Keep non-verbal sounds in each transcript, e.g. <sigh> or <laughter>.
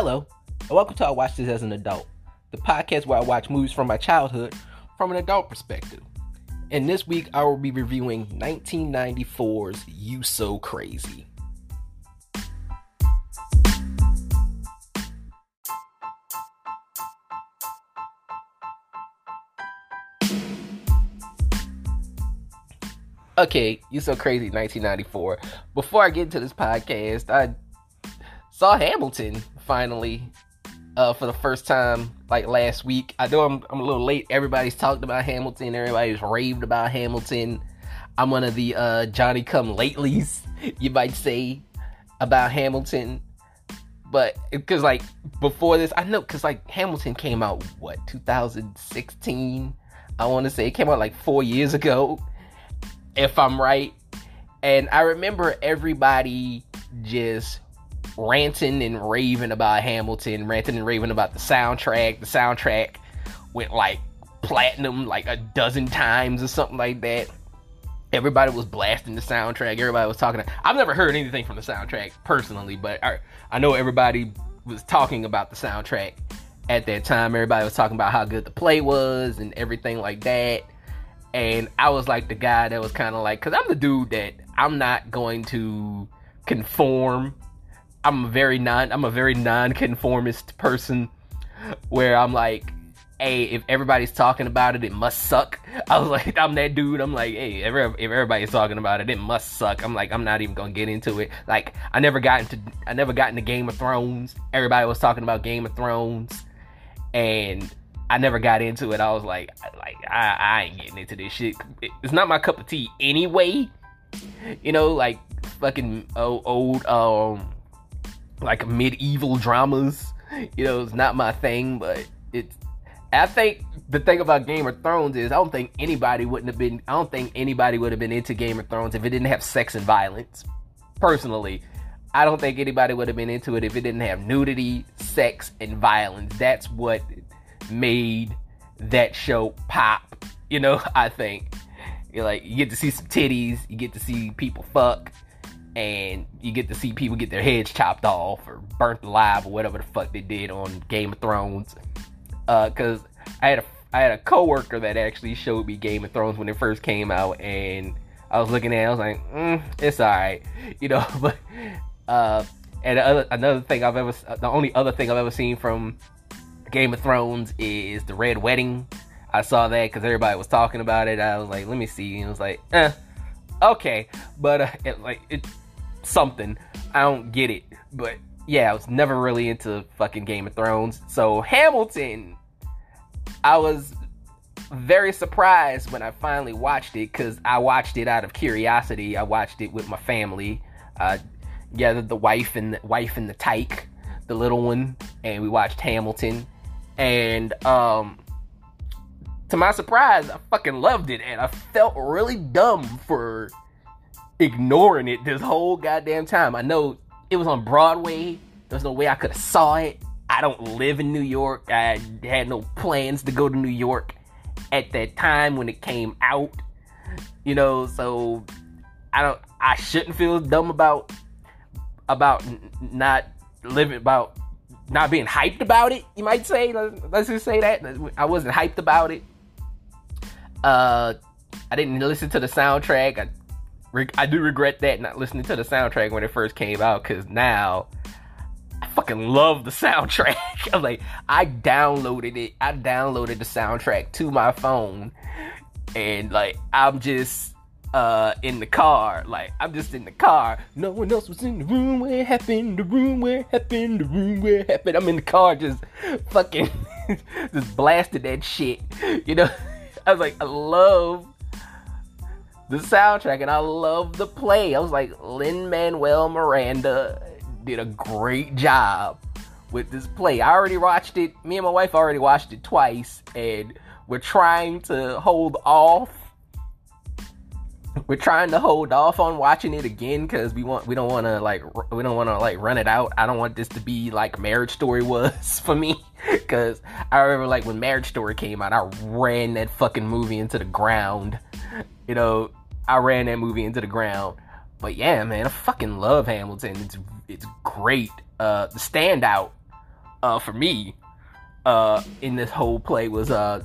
Hello, and welcome to I Watch This as an Adult, the podcast where I watch movies from my childhood from an adult perspective. And this week I will be reviewing 1994's You So Crazy. Okay, You So Crazy 1994. Before I get into this podcast, I saw Hamilton finally uh, for the first time like last week. I know I'm, I'm a little late. Everybody's talked about Hamilton. Everybody's raved about Hamilton. I'm one of the uh, Johnny Come Latelys, <laughs> you might say, about Hamilton. But because like before this, I know because like Hamilton came out what 2016. I want to say it came out like four years ago, if I'm right. And I remember everybody just ranting and raving about Hamilton, ranting and raving about the soundtrack. The soundtrack went like platinum like a dozen times or something like that. Everybody was blasting the soundtrack. Everybody was talking. I've never heard anything from the soundtrack personally, but I, I know everybody was talking about the soundtrack at that time. Everybody was talking about how good the play was and everything like that. And I was like the guy that was kind of like, because I'm the dude that I'm not going to conform I'm a very non I'm a very non-conformist person where I'm like hey, if everybody's talking about it, it must suck. <laughs> I was like, I'm that dude. I'm like, hey, if, everybody's talking about it, it must suck. I'm like, I'm not even gonna get into it. Like, I never got into, I never got into Game of Thrones. Everybody was talking about Game of Thrones, and I never got into it. I was like, like I, I ain't getting into this shit. It's not my cup of tea anyway. You know, like fucking old, old um like medieval dramas. You know, it's not my thing, but it's. I think the thing about Game of Thrones is I don't think anybody wouldn't have been. I don't think anybody would have been into Game of Thrones if it didn't have sex and violence. Personally, I don't think anybody would have been into it if it didn't have nudity, sex, and violence. That's what made that show pop. You know, <laughs> I think. You're like you get to see some titties, you get to see people fuck, and you get to see people get their heads chopped off or burnt alive or whatever the fuck they did on Game of Thrones. Because uh, I had a I had a coworker that actually showed me Game of Thrones when it first came out, and I was looking at it, I was like, mm, it's alright, <laughs> you know. <laughs> But uh, and other, another thing I've ever, the only other thing I've ever seen from Game of Thrones is the Red Wedding. I saw that because everybody was talking about it. I was like, let me see, and it was like, eh, okay, but uh, it, like it something. I don't get it. But yeah, I was never really into fucking Game of Thrones. So Hamilton, I was very surprised when I finally watched it because I watched it out of curiosity. I watched it with my family. Uh, gathered the wife and the wife and the tyke, the little one, and we watched Hamilton. And um, to my surprise, I fucking loved it, and I felt really dumb for ignoring it this whole goddamn time. I know it was on Broadway. There's no way I could have saw it. I don't live in New York. I had no plans to go to New York at that time when it came out. You know, so I don't. I shouldn't feel dumb about about not living about not being hyped about it. You might say. Let's just say that I wasn't hyped about it. Uh, I didn't listen to the soundtrack. I I do regret that not listening to the soundtrack when it first came out because now I fucking love the <laughs> soundtrack. I'm like, I downloaded it. I downloaded the soundtrack to my phone, and like, I'm just uh in the car. Like, I'm just in the car. No one else was in the room where it happened. The room where it happened. The room where it happened. I'm in the car, just fucking, <laughs> just blasted that shit. You know, <laughs> I was like, I love the soundtrack, and I love the play. I was like, Lin Manuel Miranda did a great job with this play. I already watched it. Me and my wife already watched it twice, and we're trying to hold off. We're trying to hold off on watching it again because we want we don't want to like we don't want to like run it out. I don't want this to be like Marriage Story was <laughs> for me because I remember like when Marriage Story came out, I ran that fucking movie into the ground. You know, I ran that movie into the ground. But yeah, man, I fucking love Hamilton. It's it's great. Uh, the standout uh, for me, uh, in this whole play was uh,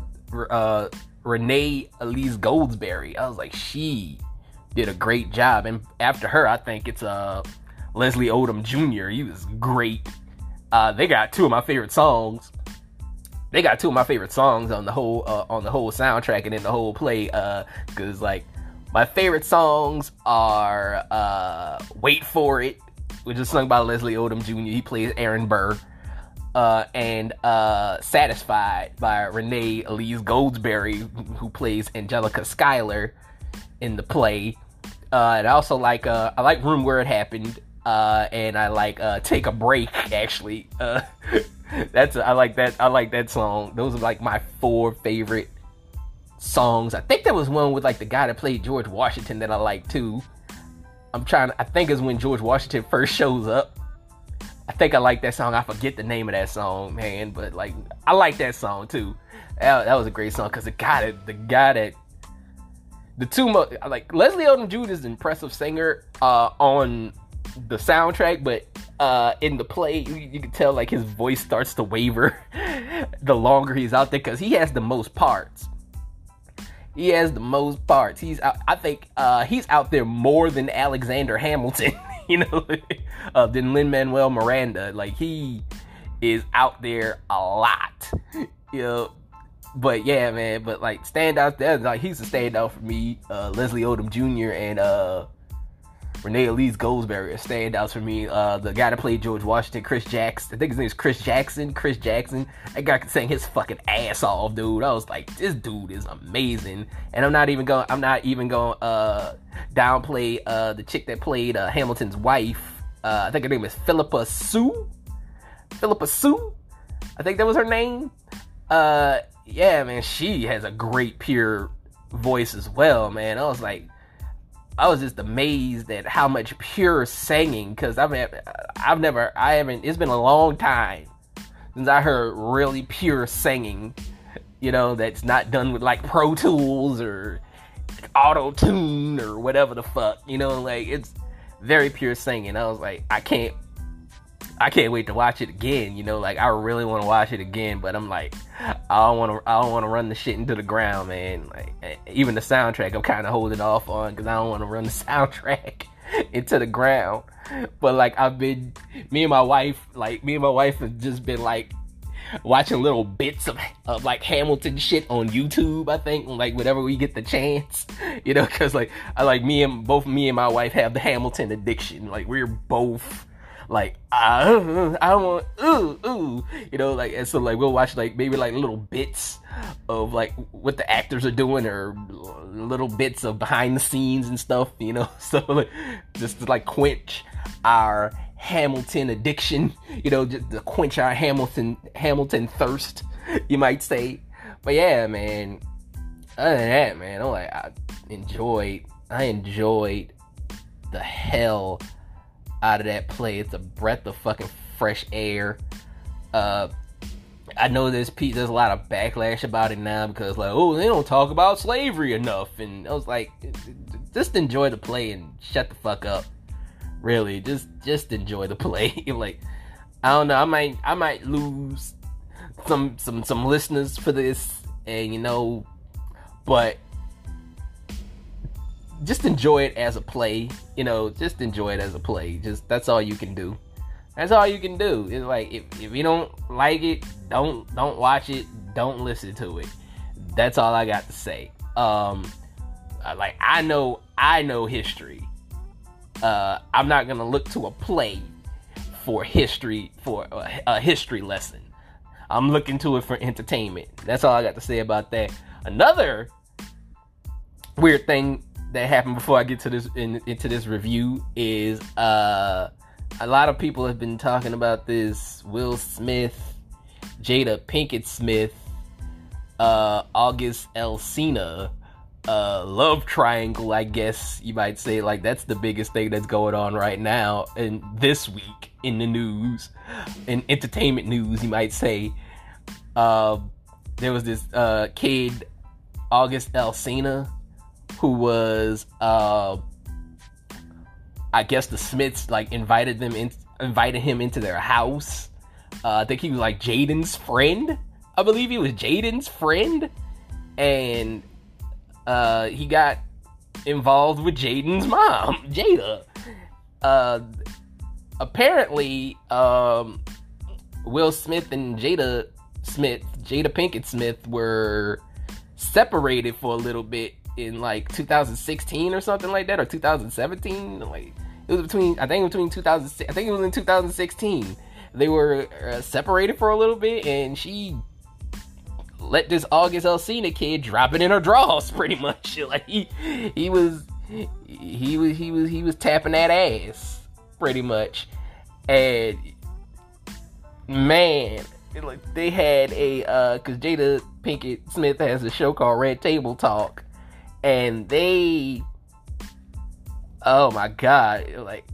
uh, Renee Elise Goldsberry. I was like, she did a great job, and after her, I think it's uh Leslie Odom Jr. He was great. Uh, they got two of my favorite songs. They got two of my favorite songs on the whole uh, on the whole soundtrack and in the whole play. Uh, cause like my favorite songs are uh, "Wait for It," which is sung by Leslie Odom Jr. He plays Aaron Burr. Uh, and uh, Satisfied by Renee Elise Goldsberry, who plays Angelica Schuyler in the play. Uh, and I also like uh, I like Room Where It Happened, uh, and I like Take a Break. Actually, <laughs> that's I like that I like that song. Those are like my four favorite songs. I think there was one with like the guy that played George Washington that I like too. I'm trying. To I think it's when George Washington <laughs> first shows up. I think I like that song. I forget the name of that song, man, but like I like that song too. That, that was a great song because the guy that the guy that the two most like Leslie Odom Jr. is an impressive singer uh, on the soundtrack, but uh, in the play you, you, can tell like his voice starts to waver <laughs> the longer he's out there because he has the most parts. He has the most parts. He's out, I think uh, he's out there more than Alexander Hamilton. <laughs> you know, <laughs> uh, than Lin Manuel Miranda. Like he is out there a lot. You know, but yeah, man. But like standouts, there, like he's a standout for me. Uh, Leslie Odom Jr. and uh, Renee Elise Goldsberry are standouts for me. Uh, the guy that played George Washington, Chris Jackson. I think his name is Chris Jackson. Chris Jackson. That guy sing his fucking ass off, dude. I was like, this dude is amazing. And I'm not even going. I'm not even going. Uh, downplay uh the chick that played uh, Hamilton's wife. Uh, I think her name is Phillipa Soo. Phillipa Soo. I think that was her name. Uh, yeah, man, she has a great pure voice as well, man. I was like, I was just amazed at how much pure singing because I've I've never I haven't it's been a long time since I heard really pure singing, you know, that's not done with like Pro Tools or auto tune or whatever the fuck, you know, like it's very pure singing. I was like, I can't I can't wait to watch it again. You know, like I really want to watch it again, but I'm like, I don't want to. I don't want to run the shit into the ground, man. Like even the soundtrack, I'm kind of holding off on because I don't want to run the <laughs> soundtrack into the ground. But like I've been, me and my wife, like me and my wife have just been like watching little bits of, of like Hamilton shit on YouTube. I think like whenever we get the chance, <laughs> you know, because like I like me and both me and my wife have the Hamilton addiction. Like we're both like ah, I, I want ooh ooh you know like and so like we'll watch like maybe like little bits of like what the actors are doing or little bits of behind the scenes and stuff you know <laughs> so like just to like quench our Hamilton addiction, you know, just to quench our Hamilton Hamilton thirst, you might say. But yeah, man. Other than that, man, I'm like I enjoyed I enjoyed the hell out of that play. It's a breath of fucking fresh air. Uh I know there's there's a lot of backlash about it now because like oh they don't talk about slavery enough and I was like just enjoy the play and shut the fuck up really just just enjoy the <laughs> play like i don't know i might i might lose some some some listeners for this and you know but just enjoy it as a play you know just enjoy it as a play. Just that's all you can do. That's all you can do. It's like if, if you don't like it don't don't watch it. Don't listen to it. That's all i got to say. Um like i know i know history. Uh, I'm not gonna look to a play for history for a, a history lesson. I'm looking to it for entertainment. That's all I got to say about that. Another weird thing that happened before I get to this in, into this review is uh, a lot of people have been talking about this Will Smith, Jada Pinkett Smith, uh, August Alsina uh, love triangle, I guess you might say. Like that's the biggest thing that's going on right now and this week in the news, in entertainment news, you might say. Uh, there was this uh, kid, August Alsina, who was, uh, I guess the Smiths like invited them in, invited him into their house Uh, I think he was like Jaden's friend. I believe he was Jaden's friend, and uh, he got involved with Jaden's mom, <laughs> Jada. Uh, apparently, um, Will Smith and Jada Smith, Jada Pinkett Smith, were separated for a little bit in like 2016 or something like that, or 2017. Like it was between, I think between 2000, I think it was in 2016. They were uh, separated for a little bit, and she let this August Alsina kid drop it in her drawers, <laughs> pretty much. <laughs> Like he, he was, he was, he was, he was tapping that ass, pretty much. And man, like they had a, uh, cause Jada Pinkett Smith has a show called Red Table Talk, and they, oh my god, like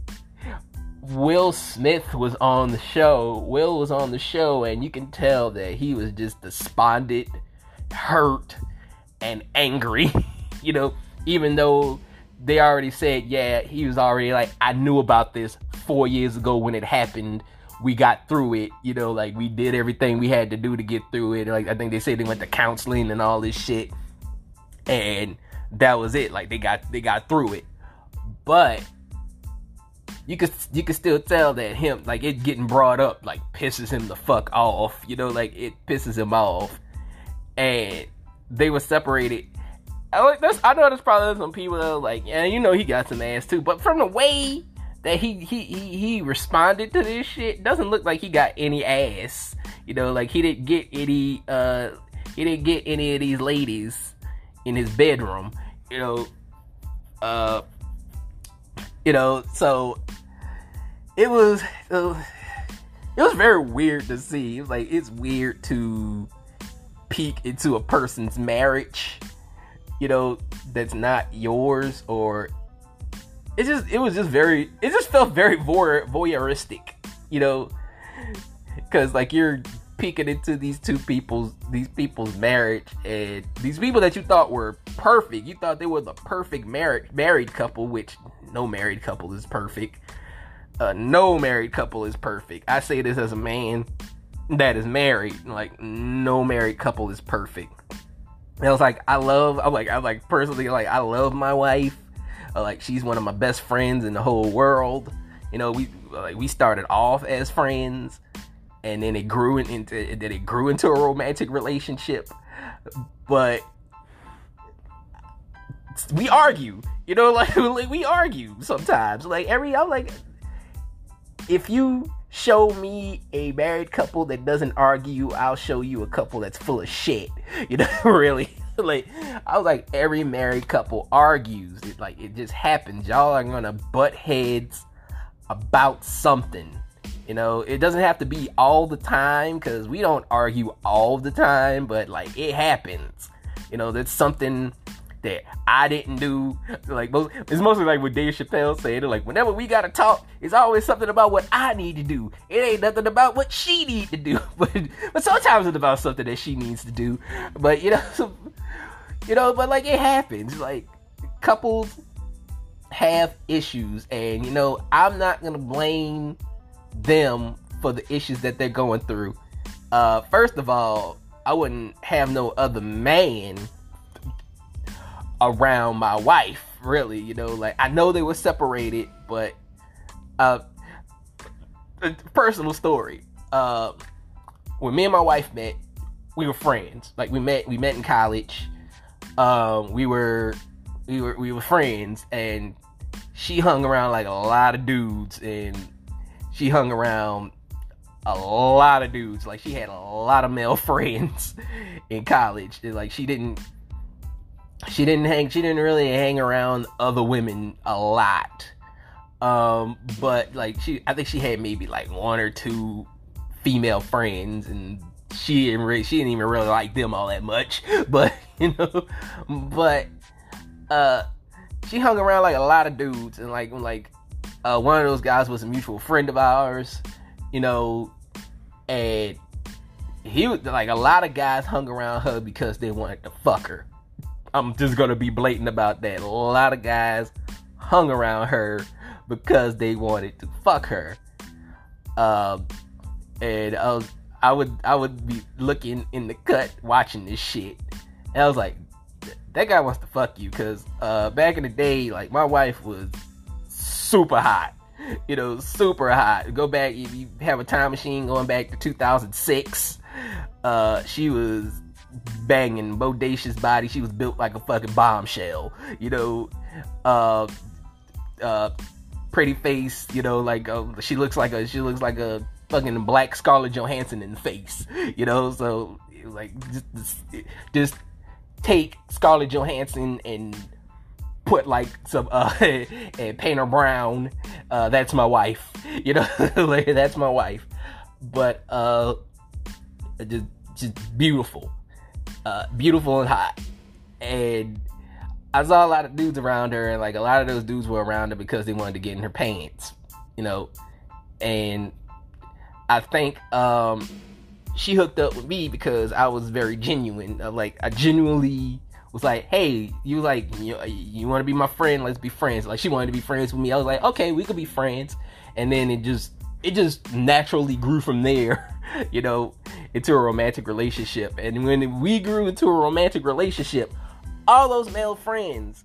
Will Smith was on the show. Will was on the show, and you can tell that he was just despondent, hurt, and angry. <laughs> you know, even though they already said, yeah, he was already like, I knew about this four years ago when it happened. We got through it, you know, like we did everything we had to do to get through it. Like I think they said they went to counseling and all this shit, and that was it. Like they got they got through it, but you could you could still tell that him like it getting brought up like pisses him the fuck off. You know, like it pisses him off. And they were separated. I like this. I know there's probably some people that are like, yeah, you know, he got some ass too. But from the way that he he he, he responded to this shit, doesn't look like he got any ass. You know, like he didn't get any uh he didn't get any of these ladies in his bedroom. You know, uh you know, so it was uh, it was very weird to see. It was like it's weird to peek into a person's marriage, you know, that's not yours or it just it was just very it just felt very voyeuristic, you know, cuz like you're peeking into these two people's these people's marriage and these people that you thought were perfect, you thought they were the perfect married married couple, which no married couple is perfect uh, no married couple is perfect. I say this as a man that is married. Like no married couple is perfect. And I was like, I love. I'm like, I'm like personally like I love my wife. Uh, like she's one of my best friends in the whole world. You know, we like we started off as friends, and then it grew into then it grew into a romantic relationship. But we argue, you know, <laughs> like, like we argue sometimes. Like every I'm like if you show me a married couple that doesn't argue, I'll show you a couple that's full of shit. <laughs> You know, <laughs> really. like I was like every married couple argues. It like it just happens. Y'all are gonna butt heads about something. You know, it doesn't have to be all the time because we don't argue all the time, but like it happens. You know, that's something that I didn't do. Like most, it's mostly like what Dave Chappelle said. Like whenever we gotta talk, it's always something about what I need to do. It ain't nothing about what she need to do. <laughs> But but sometimes it's about something that she needs to do. But you know, so, <laughs> you know, but like it happens. Like couples have issues, and you know, I'm not gonna blame them for the issues that they're going through. Uh, first of all, I wouldn't have no other man around my wife, really. You know, like I know they were separated, but uh, personal story. Uh, when me and my wife met, we were friends. Like we met, we met in college. Um, we were, we were, we were friends, and she hung around like a lot of dudes, and she hung around a lot of dudes. Like she had a lot of male <laughs> friends in college. Like she didn't she didn't hang she didn't really hang around other women a lot um but like she i think she had maybe like one or two female friends and she didn't really she didn't even really like them all that much <laughs> but you know but uh she hung around like a lot of dudes and like like uh one of those guys was a mutual friend of ours you know and he was like a lot of guys hung around her because they wanted to fuck her I'm just gonna be blatant about that. A lot of guys hung around her because they wanted to fuck her. Uh, and I was I would I would be looking in the cut watching this shit, and I was like, that guy wants to fuck you because uh, back in the day, like my wife was super hot, you know, super hot. Go back if you have a time machine going back to 2006, uh, she was banging bodacious body. She was built like a fucking bombshell, you know. Uh, uh, pretty face, you know, like uh, she looks like a she looks like a fucking black Scarlett Johansson in the face, you know. So like just just take Scarlett Johansson and put like some uh <laughs> and paint her brown. Uh, that's my wife, <laughs> you know. <laughs> like that's my wife, but uh, just just beautiful, uh, beautiful and hot, and I saw a lot of dudes around her, and like a lot of those dudes were around her because they wanted to get in her pants, you know. And I think um, she hooked up with me because I was very genuine. like I genuinely was like, "Hey, you like you, you want to be my friend? Let's be friends." Like she wanted to be friends with me. I was like, "Okay, we could be friends." And then it just it just naturally grew from there, <laughs> you know, into a romantic relationship. And when we grew into a romantic relationship, all those male friends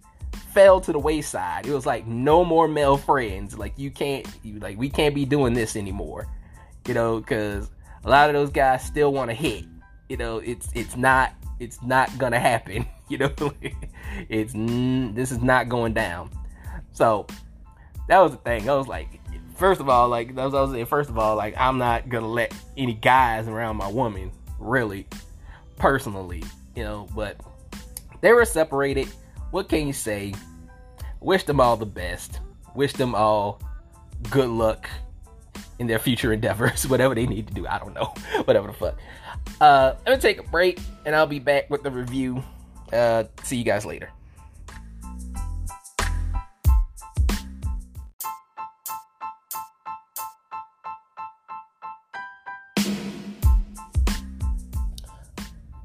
fell to the wayside. It was like no more male friends. Like you can't, you, like we can't be doing this anymore. You know, because a lot of those guys still want to hit. You know, it's it's not it's not gonna happen. <laughs> <laughs> You know, it's this is not going down. So that was the thing. I was like, first of all, like that was I was saying. First of all, like I'm not gonna let any guys around my woman, really, personally. You know, but they were separated. What can you say? Wish them all the best. Wish them all good luck in their future <laughs> endeavors, whatever they need to do. I don't know. <laughs> whatever the fuck. Uh, I'm gonna take a break and I'll be back with the review. Uh, see you guys later.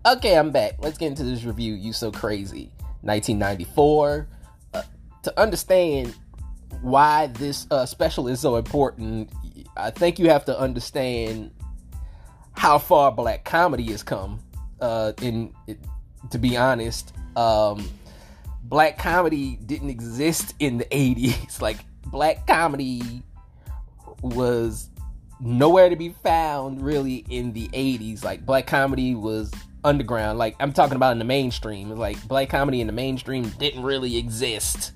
Okay, I'm back. Let's get into this review. You so crazy, 1994. Uh, to understand why this uh, special is so important, I think you have to understand how far black comedy has come. Uh, in to be honest, um, black comedy didn't exist in the 80s. <laughs> like black comedy was nowhere to be found really in the 80s. Like black comedy was underground. Like I'm talking about in the mainstream. Like black comedy in the mainstream didn't really exist.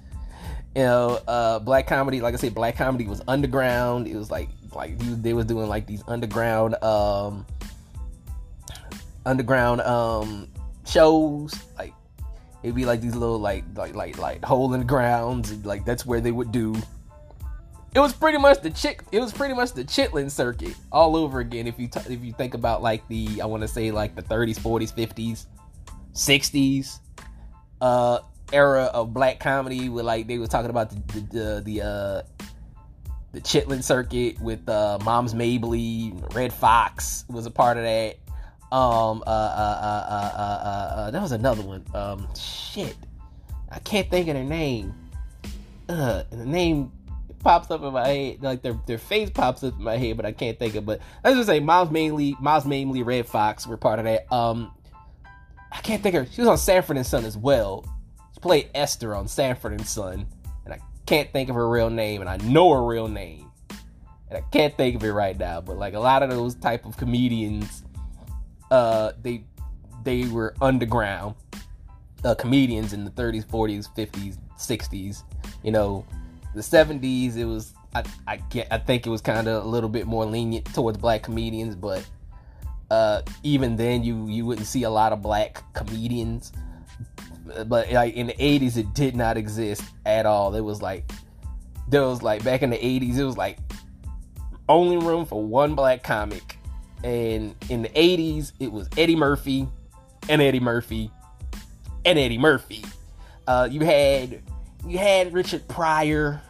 You know, uh, black comedy, like I said, black comedy was underground. It was like like they was doing like these underground um underground um shows like it'd be like these little like like like like hole in the grounds like that's where they would do it was pretty much the chick. It was pretty much the chitlin circuit all over again. If you t- if you think about like the I want to say like the 30s, 40s, 50s, 60s uh, era of black comedy, where like they were talking about the the the, the uh, the chitlin circuit with uh, Moms Mabley, Redd Foxx was a part of that. Um, uh, uh, uh, uh, uh, uh, that was another one. Um, shit, I can't think of their name. Uh, the name pops up in my head, like their their face pops up in my head, but I can't think of. But let's just say Moms Mabley, Moms Mabley Redd Foxx were part of that. Um, I can't think of. Her she was on Sanford and Son as well. She played Esther on Sanford and Son, and I can't think of her real name, and I know her real name, and I can't think of it right now. But like a lot of those type of comedians, uh, they they were underground uh, comedians in the 30s, 40s, 50s, 60s. You know, the 70s it was I, I get I think it was kind of a little bit more lenient towards black comedians, but uh, even then you you wouldn't see a lot of black comedians. But like in the 80s, it did not exist at all. It was like there was like back in the 80s, it was like only room for one black comic, and in the 80s, it was Eddie Murphy and Eddie Murphy and Eddie Murphy. Uh, you had you had Richard Pryor,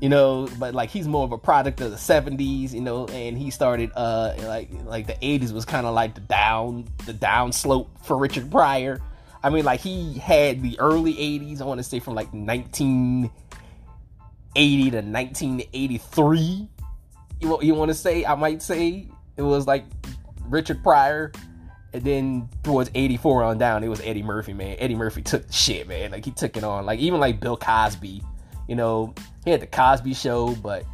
you know, but like he's more of a product of the 70s, you know, and he started uh like like the 80s was kind of like the down the down slope for Richard Pryor. I mean like he had the early 80s, I want to say from like 1980 to 1983. you, you want to say I might say it was like Richard Pryor, and then towards '84 on down, it was Eddie Murphy. Man, Eddie Murphy took shit, man. Like he took it on. Like even like Bill Cosby, you know, he had the Cosby Show, but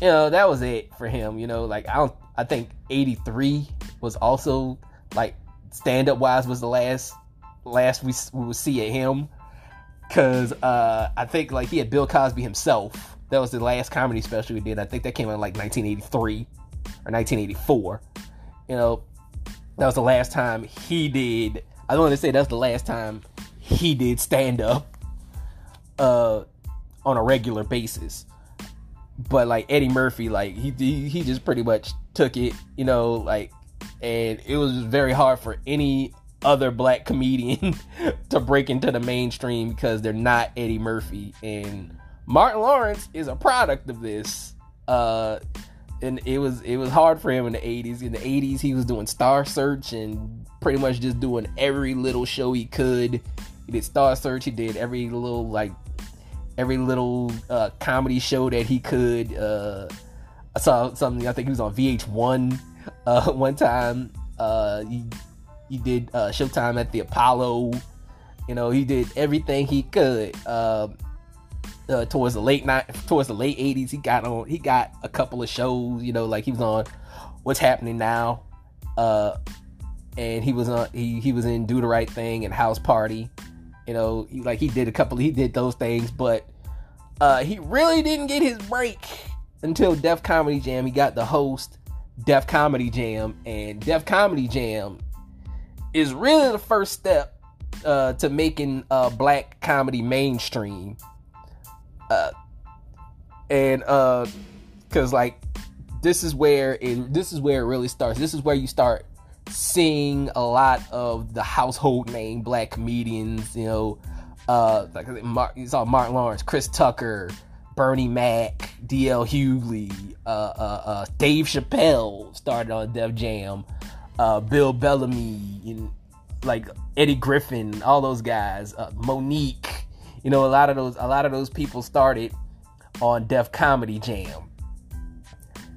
you know that was it for him. You know, like I don't. I think '83 was also like stand up wise was the last last we, we would see of him because uh, I think like he had Bill Cosby himself. That was the last comedy special he did. I think that came out like 1983 or 1984. You know, that was the last time he did. I don't want to say that's the last time he did stand up uh, on a regular basis. But like Eddie Murphy, like he he just pretty much took it, you know, like, and it was very hard for any other black comedian <laughs> to break into the mainstream because they're not Eddie Murphy. And Martin Lawrence is a product of this. Uh, and it was it was hard for him in the 80s. In the 80s, he was doing Star Search and pretty much just doing every little show he could. He did Star Search. He did every little like every little uh, comedy show that he could. Uh, I saw something. I think he was on VH1 uh, <laughs> one time. Uh, he he did uh, Showtime at the Apollo. You know, he did everything he could. Uh, uh, towards the late night, towards the late '80s, he got on. He got a couple of shows. You know, like he was on What's Happening Now, uh, and he was on. He he was in Do the Right Thing and House Party. You know, he, like he did a couple. He did those things, but uh, he really didn't get his break until Def Comedy Jam. He got the host Def Comedy Jam, and Def Comedy Jam is really the first step uh, to making uh, black comedy mainstream. Uh, and uh, cause like this is where it this is where it really starts. This is where you start seeing a lot of the household name black comedians. You know, uh, like you saw Martin Lawrence, Chris Tucker, Bernie Mac, D.L. Hughley, uh, uh, uh, Dave Chappelle started on Def Jam uh, Bill Bellamy, and like Eddie Griffin, all those guys, uh, Mo'Nique. You know, a lot of those a lot of those people started on Def Comedy Jam,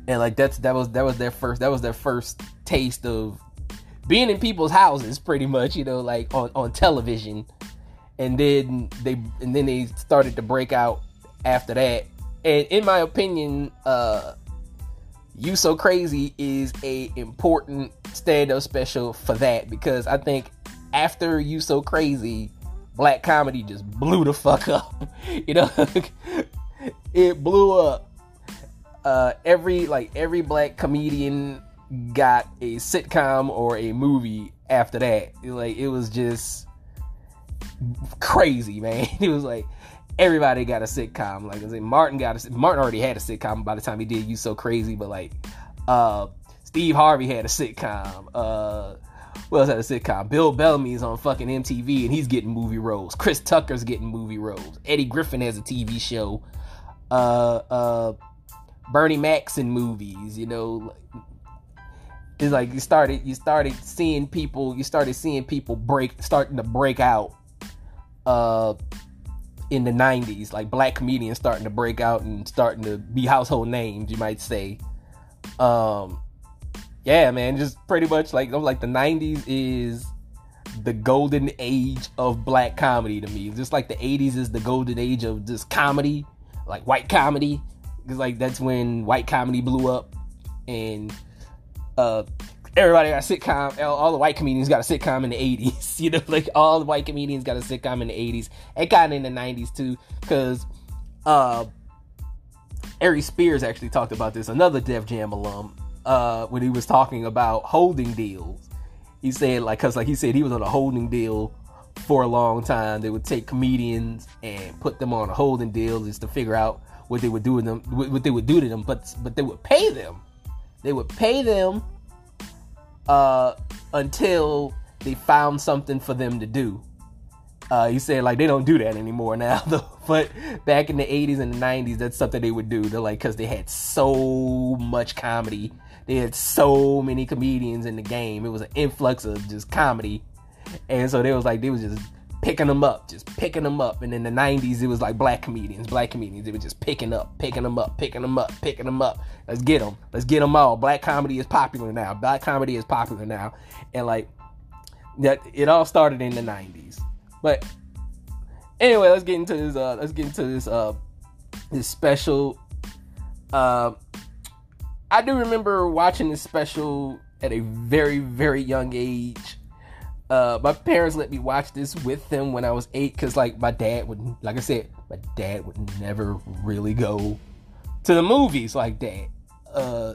and like that's that was that was their first that was their first taste of being in people's houses, pretty much. You know, like on on television, and then they and then they started to break out after that. And in my opinion, uh, you So Crazy is a important stand-up special for that because I think after You So Crazy, black comedy just blew the fuck up. <laughs> you know, <laughs> it blew up. Uh, every like every black comedian got a sitcom or a movie after that. Like it was just crazy, man. <laughs> It was like everybody got a sitcom. Like I said, Martin got a Martin already had a sitcom by the time he did You So Crazy, but like uh, Steve Harvey had a sitcom. Uh, what else had a sitcom? Bill Bellamy's on fucking MTV and he's getting movie roles. Chris Tucker's getting movie roles. Eddie Griffin has a TV show. Uh, uh, Bernie Mac's in movies. You know, it's like you started you started seeing people you started seeing people break starting to break out. Uh, in the 90s, like black comedians starting to break out and starting to be household names, you might say. Um, yeah, man, just pretty much like like the 90s is the golden age of black comedy to me. Just like the 80s is the golden age of just comedy, like white comedy. Because like that's when white comedy blew up and uh everybody got a sitcom. All the white comedians got a sitcom in the 80s. <laughs> You know, like all the white comedians got a sitcom in the 80s. It got in the 90s too, because uh, Aries Spears actually talked about this, another Def Jam alum, uh, when he was talking about holding deals. He said, like, because, like he said, he was on a holding deal for a long time. They would take comedians and put them on a holding deal just to figure out what they would do to them, what they would do to them, but but they would pay them. They would pay them uh, until they found something for them to do. Uh, he said like they don't do that anymore <laughs> now though. But back in the 80s and the 90s, that's something they would do. They're like because they had so much comedy, they had so many comedians in the game. It was an influx of just comedy, and so they was like they was just picking them up, just picking them up. And in the 90s, it was like black comedians, black comedians. It was just picking up, picking them up, picking them up, picking them up. Let's get them. Let's get them all. Black comedy is popular now. Black comedy is popular now. And like, that it all started in the 90s. But anyway, let's get into this. Uh, let's get into this. Uh, this special. Uh, I do remember watching this special at a very, very young age. Uh, my parents let me watch this with them when I was eight because, like, my dad would, like I said, my dad would never really go to the movies like that, uh,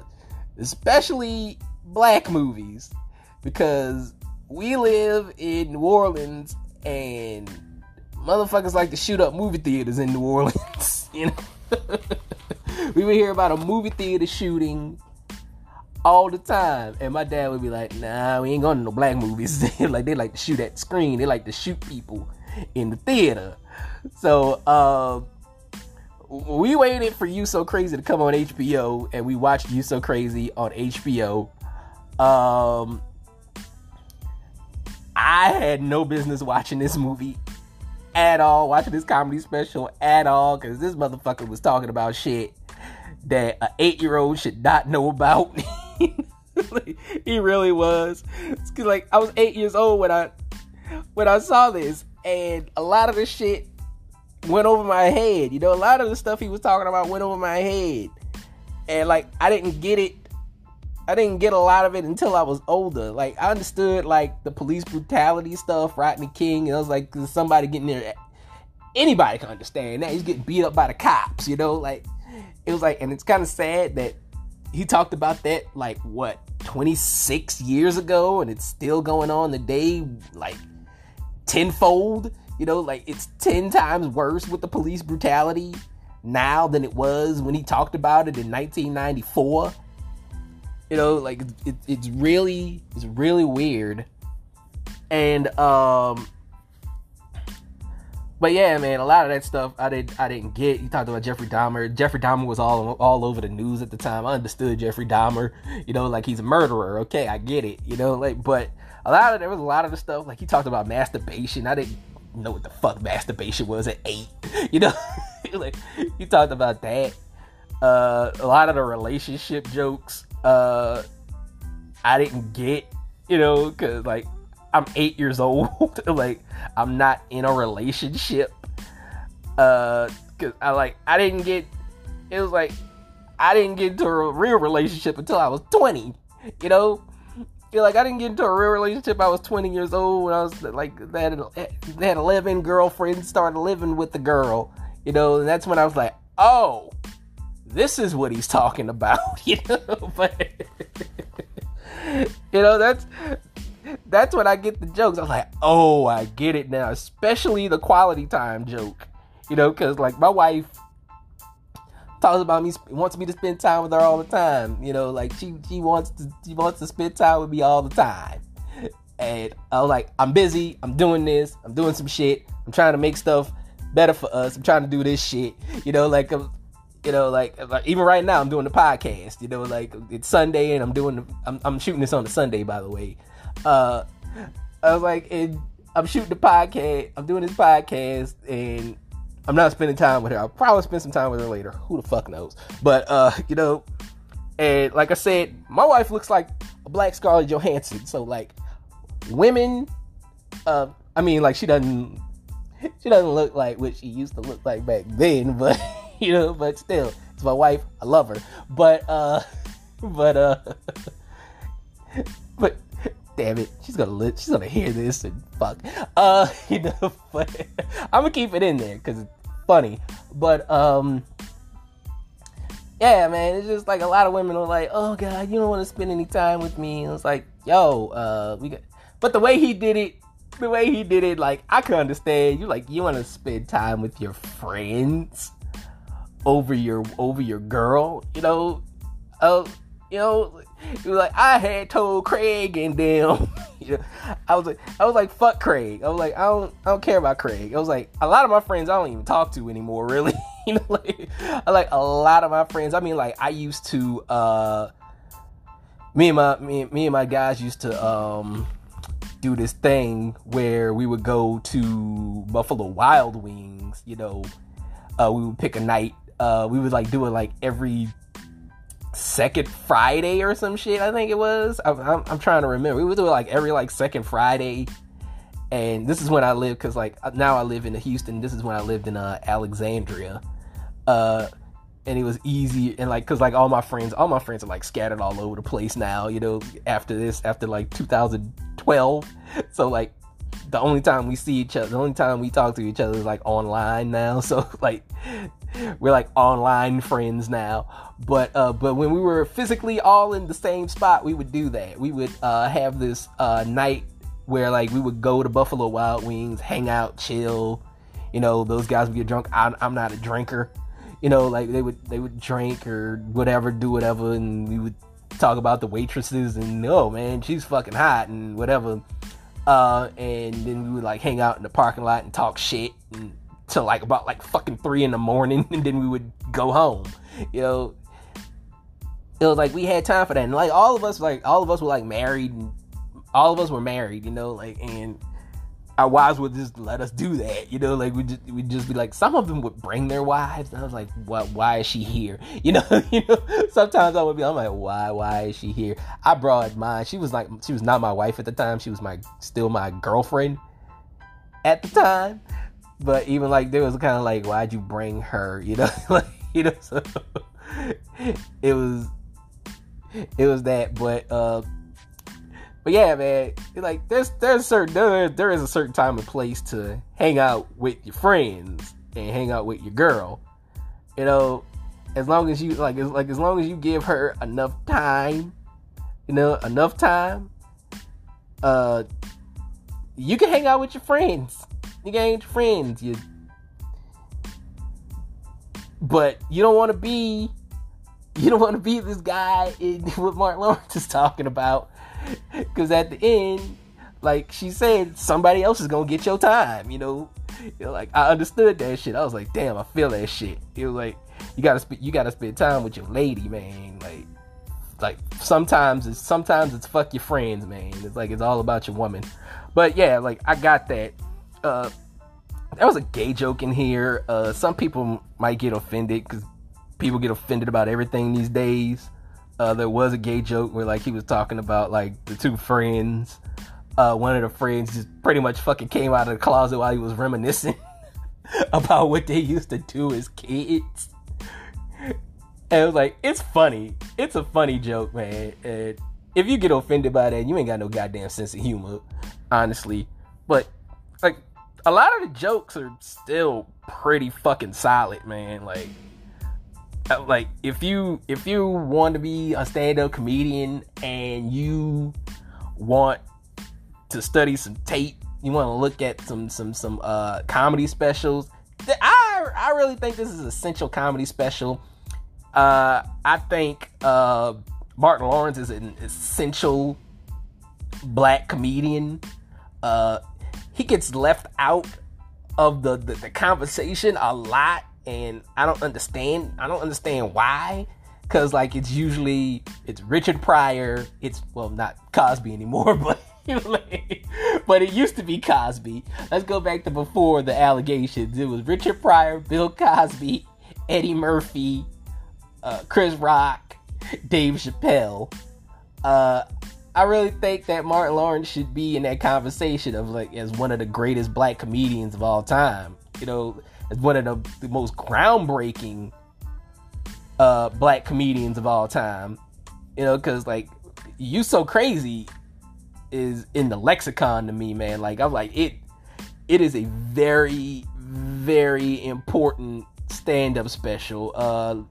especially black movies, because we live in New Orleans and motherfuckers like to shoot up movie theaters in New Orleans. <laughs> you know, <laughs> we would hear about a movie theater shooting all the time. And my dad would be like, nah, we ain't going to no black movies. <laughs> like they like to shoot at the screen. They like to shoot people in the theater. So uh, we waited for You So Crazy to come on HBO and we watched You So Crazy on HBO. Um I had no business watching this movie at all, watching this comedy special at all, because this motherfucker was talking about shit that an eight year old should not know about. <laughs> he really was. Cause like I was eight years old when I when I saw this, and a lot of the shit went over my head. You know, a lot of the stuff he was talking about went over my head, and like I didn't get it. I didn't get a lot of it until I was older. Like I understood like the police brutality stuff, Rodney King. And I was like somebody getting there. Anybody can understand that he's getting beat up by the cops. You know, like it was like, and it's kind of sad that he talked about that like what 26 years ago and it's still going on today like tenfold you know like it's 10 times worse with the police brutality now than it was when he talked about it in 1994 you know like it, it's really it's really weird and um but yeah, man, a lot of that stuff I didn't I didn't get. You talked about Jeffrey Dahmer. Jeffrey Dahmer was all all over the news at the time. I understood Jeffrey Dahmer, you know, like he's a murderer. Okay, I get it, you know, like but a lot of there was a lot of the stuff like he talked about masturbation. I didn't know what the fuck masturbation was at eight, <laughs> you know, <laughs> like he talked about that. Uh, a lot of the relationship jokes, uh, I didn't get, you know, cause like I'm eight years <laughs> old. like I'm not in a relationship. Uh, cause I like I didn't get. It was like I didn't get into a real relationship until I was 20. You know, feel like I didn't get into a real relationship. I was 20 years old when I was like they they had 11 girlfriends. Started living with the girl. You know, and that's when I was like, oh, this is what he's talking about. <laughs> You know, but you know that's that's when I get the jokes. I'm like, oh, I get it now. Especially the quality time joke. You know, because like my wife talks about me, wants me to spend time with her all the time. You know, like she she wants to she wants to spend time with me all the time. And I was like, I'm busy. I'm doing this. I'm doing some shit. I'm trying to make stuff better for us. I'm trying to do this shit. You know, like um, you know, like, like, even right now, I'm doing the podcast. You know, like it's Sunday and I'm doing. The, I'm, I'm shooting this on a Sunday, by the way. Uh, I was like, and I'm shooting the podcast. I'm doing this podcast, and I'm not spending time with her. I'll probably spend some time with her later. Who the fuck knows? But uh, you know, and like I said, my wife looks like a black Scarlett Johansson. So like, women, uh, I mean, like she doesn't, she doesn't look like what she used to look like back then. But <laughs> <laughs> you know, but still, it's my wife. I love her. But uh, <laughs> but uh, <laughs> but damn it, she's gonna li- she's gonna hear this and fuck. Uh, you know, but I'm gonna keep it in there because it's funny. But um, yeah, man, it's just like a lot of women are like, oh god, you don't want to spend any time with me. And it's like, yo, uh, we got. But the way he did it, the way he did it, like I can understand. You like you want to spend time with your friends over your over your girl, you know. Uh, you know, like I had told Craig and them. <laughs> you know, I was like, I was like, fuck Craig. I was like, I don't, I don't care about Craig. I was like, a lot of my friends I don't even talk to anymore, <laughs> really. you know, like, I like a lot of my friends. I mean, like I used to, uh, me and my me, me and my guys used to um do this thing where we would go to Buffalo Wild Wings. You know, uh, we would pick a night. Uh, we would like do it like every second Friday or some shit. I think it was. I'm, I'm, I'm trying to remember. We would do it like every like second Friday. And this is when I live because like now I live in Houston. This is when I lived in uh, Alexandria. Uh, and it was easy and like because like all my friends all my friends are like scattered all over the place now you know after this after like 2012 so like the only time we see each other the only time we talk to each other is like online now. <laughs> So like we're like online friends now. But uh but when we were physically all in the same spot we would do that. We would uh have this uh night where like we would go to buffalo wild wings hang out chill. You know those guys would get drunk. I, i'm not a drinker. You know, like they would they would drink or whatever, do whatever, and we would talk about the waitresses and oh man, she's fucking hot and whatever. Uh, and then we would like hang out in the parking lot and talk shit until like about like fucking three in the morning, <laughs> and then we would go home. You know, it was like we had time for that, and like all of us, like all of us were like married, and all of us were married. You know, like and our wives would just let us do that, you know, like we just we'd just be like some of them would bring their wives and I was like, what why is she here? <laughs> You know, <laughs> you know, sometimes I would be I'm like, why, why is she here? I brought mine. She was like she was not my wife at the time, she was my still my girlfriend at the time. But even like there was kind of like, why'd you bring her? <laughs> You know, like you know, so it was it was that, but uh but yeah, man, like there's there's certain there, there is a certain time and place to hang out with your friends and hang out with your girl. You know, as long as you like, as, like as long as you give her enough time, you know, enough time, uh, you can hang out with your friends. You can hang with your friends. You, but you don't want to be, you don't want to be this guy in <laughs> what Mark Lawrence is talking about <laughs> because at the end, like she said, somebody else is gonna get your time. You know, you like I understood that shit. I was like, damn, I feel that shit. It was like you gotta you gotta spend time with your lady, man. Like, like sometimes it's sometimes it's fuck your friends, man. It's like it's all about your woman. But yeah, like I got that. Uh, there was a gay joke in here. Uh, some people might get offended because people get offended about everything these days. Uh, there was a gay joke where like he was talking about like the two friends. Uh, one of the friends just pretty much fucking came out of the closet while he was reminiscing <laughs> about what they used to do as kids. And it was like, it's funny. It's a funny joke, man. And if you get offended by that, you ain't got no goddamn sense of humor, honestly. But like a lot of the jokes are still pretty fucking solid, man. Like like if you if you want to be a stand-up comedian and you want to study some tape you want to look at some some some uh comedy specials i i really think this is essential comedy special. Uh i think uh martin lawrence is an essential black comedian. Uh he gets left out of the, the, the conversation a lot and I don't understand. I don't understand why. Cause like it's usually it's Richard Pryor. It's well not Cosby anymore, <laughs> but but it used to be Cosby. Let's go back to before the allegations. It was Richard Pryor, Bill Cosby, Eddie Murphy, uh, Chris Rock, Dave Chappelle. Uh, I really think that Martin Lawrence should be in that conversation of like as one of the greatest black comedians of all time. You know, as one of the, the most groundbreaking uh, black comedians of all time. You know, because like you so crazy is in the lexicon to me, man. Like I'm like it. It is a very, very important stand-up special. Uh,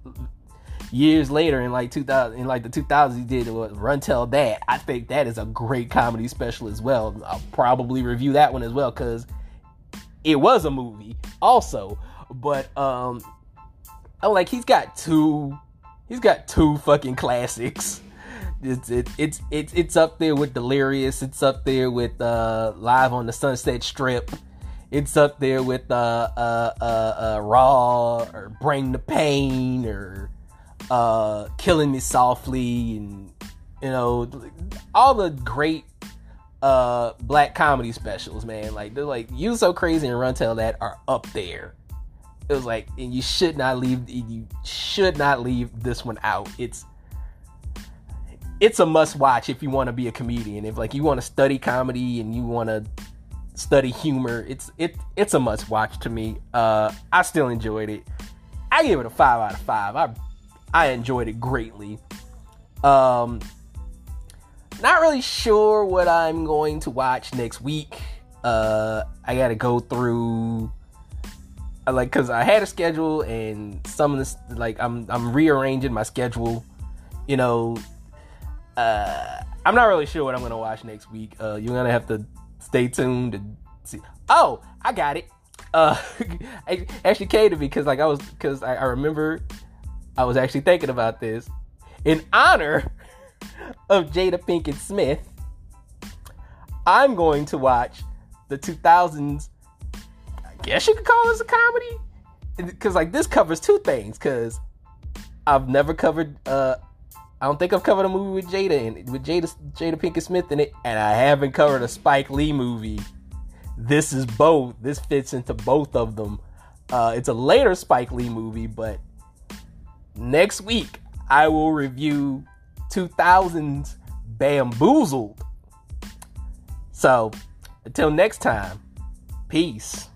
years later, in like 2000, in like the 2000s, he did Run Tell That. I think that is a great comedy special as well. I'll probably review that one as well because it was a movie also, but um, I'm like he's got two, he's got two fucking classics. It's it, it's it's it's up there with Delirious. It's up there with uh, Live on the Sunset Strip. It's up there with uh, uh, uh, uh Raw or Bring the Pain or uh, Killing Me Softly and you know all the great uh black comedy specials, man. Like they're like You So Crazy and Run Tell That are up there. It was like and you should not leave you should not leave this one out. It's it's a must watch if you want to be a comedian. If like you want to study comedy and you want to study humor, it's it it's a must watch to me. Uh I still enjoyed it. I give it a 5 out of 5. I I enjoyed it greatly. Um not really sure what I'm going to watch next week. Uh, I got to go through uh, like because I had a schedule and some of this like I'm I'm rearranging my schedule. You know, uh, I'm not really sure what I'm gonna watch next week. Uh, you're gonna have to stay tuned and see. Oh, I got it. Uh, <laughs> actually came to me because like I was because I, I remember I was actually thinking about this in honor of Jada Pinkett Smith, I'm going to watch the 2000s. I guess you could call this a comedy, because like this covers two things. Because I've never covered. uh I don't think I've covered a movie with Jada and with Jada Jada Pinkett Smith in it, and I haven't covered a Spike Lee movie. This is both. This fits into both of them. Uh, it's a later Spike Lee movie, but next week I will review 2000s bamboozled. So, until next time, peace.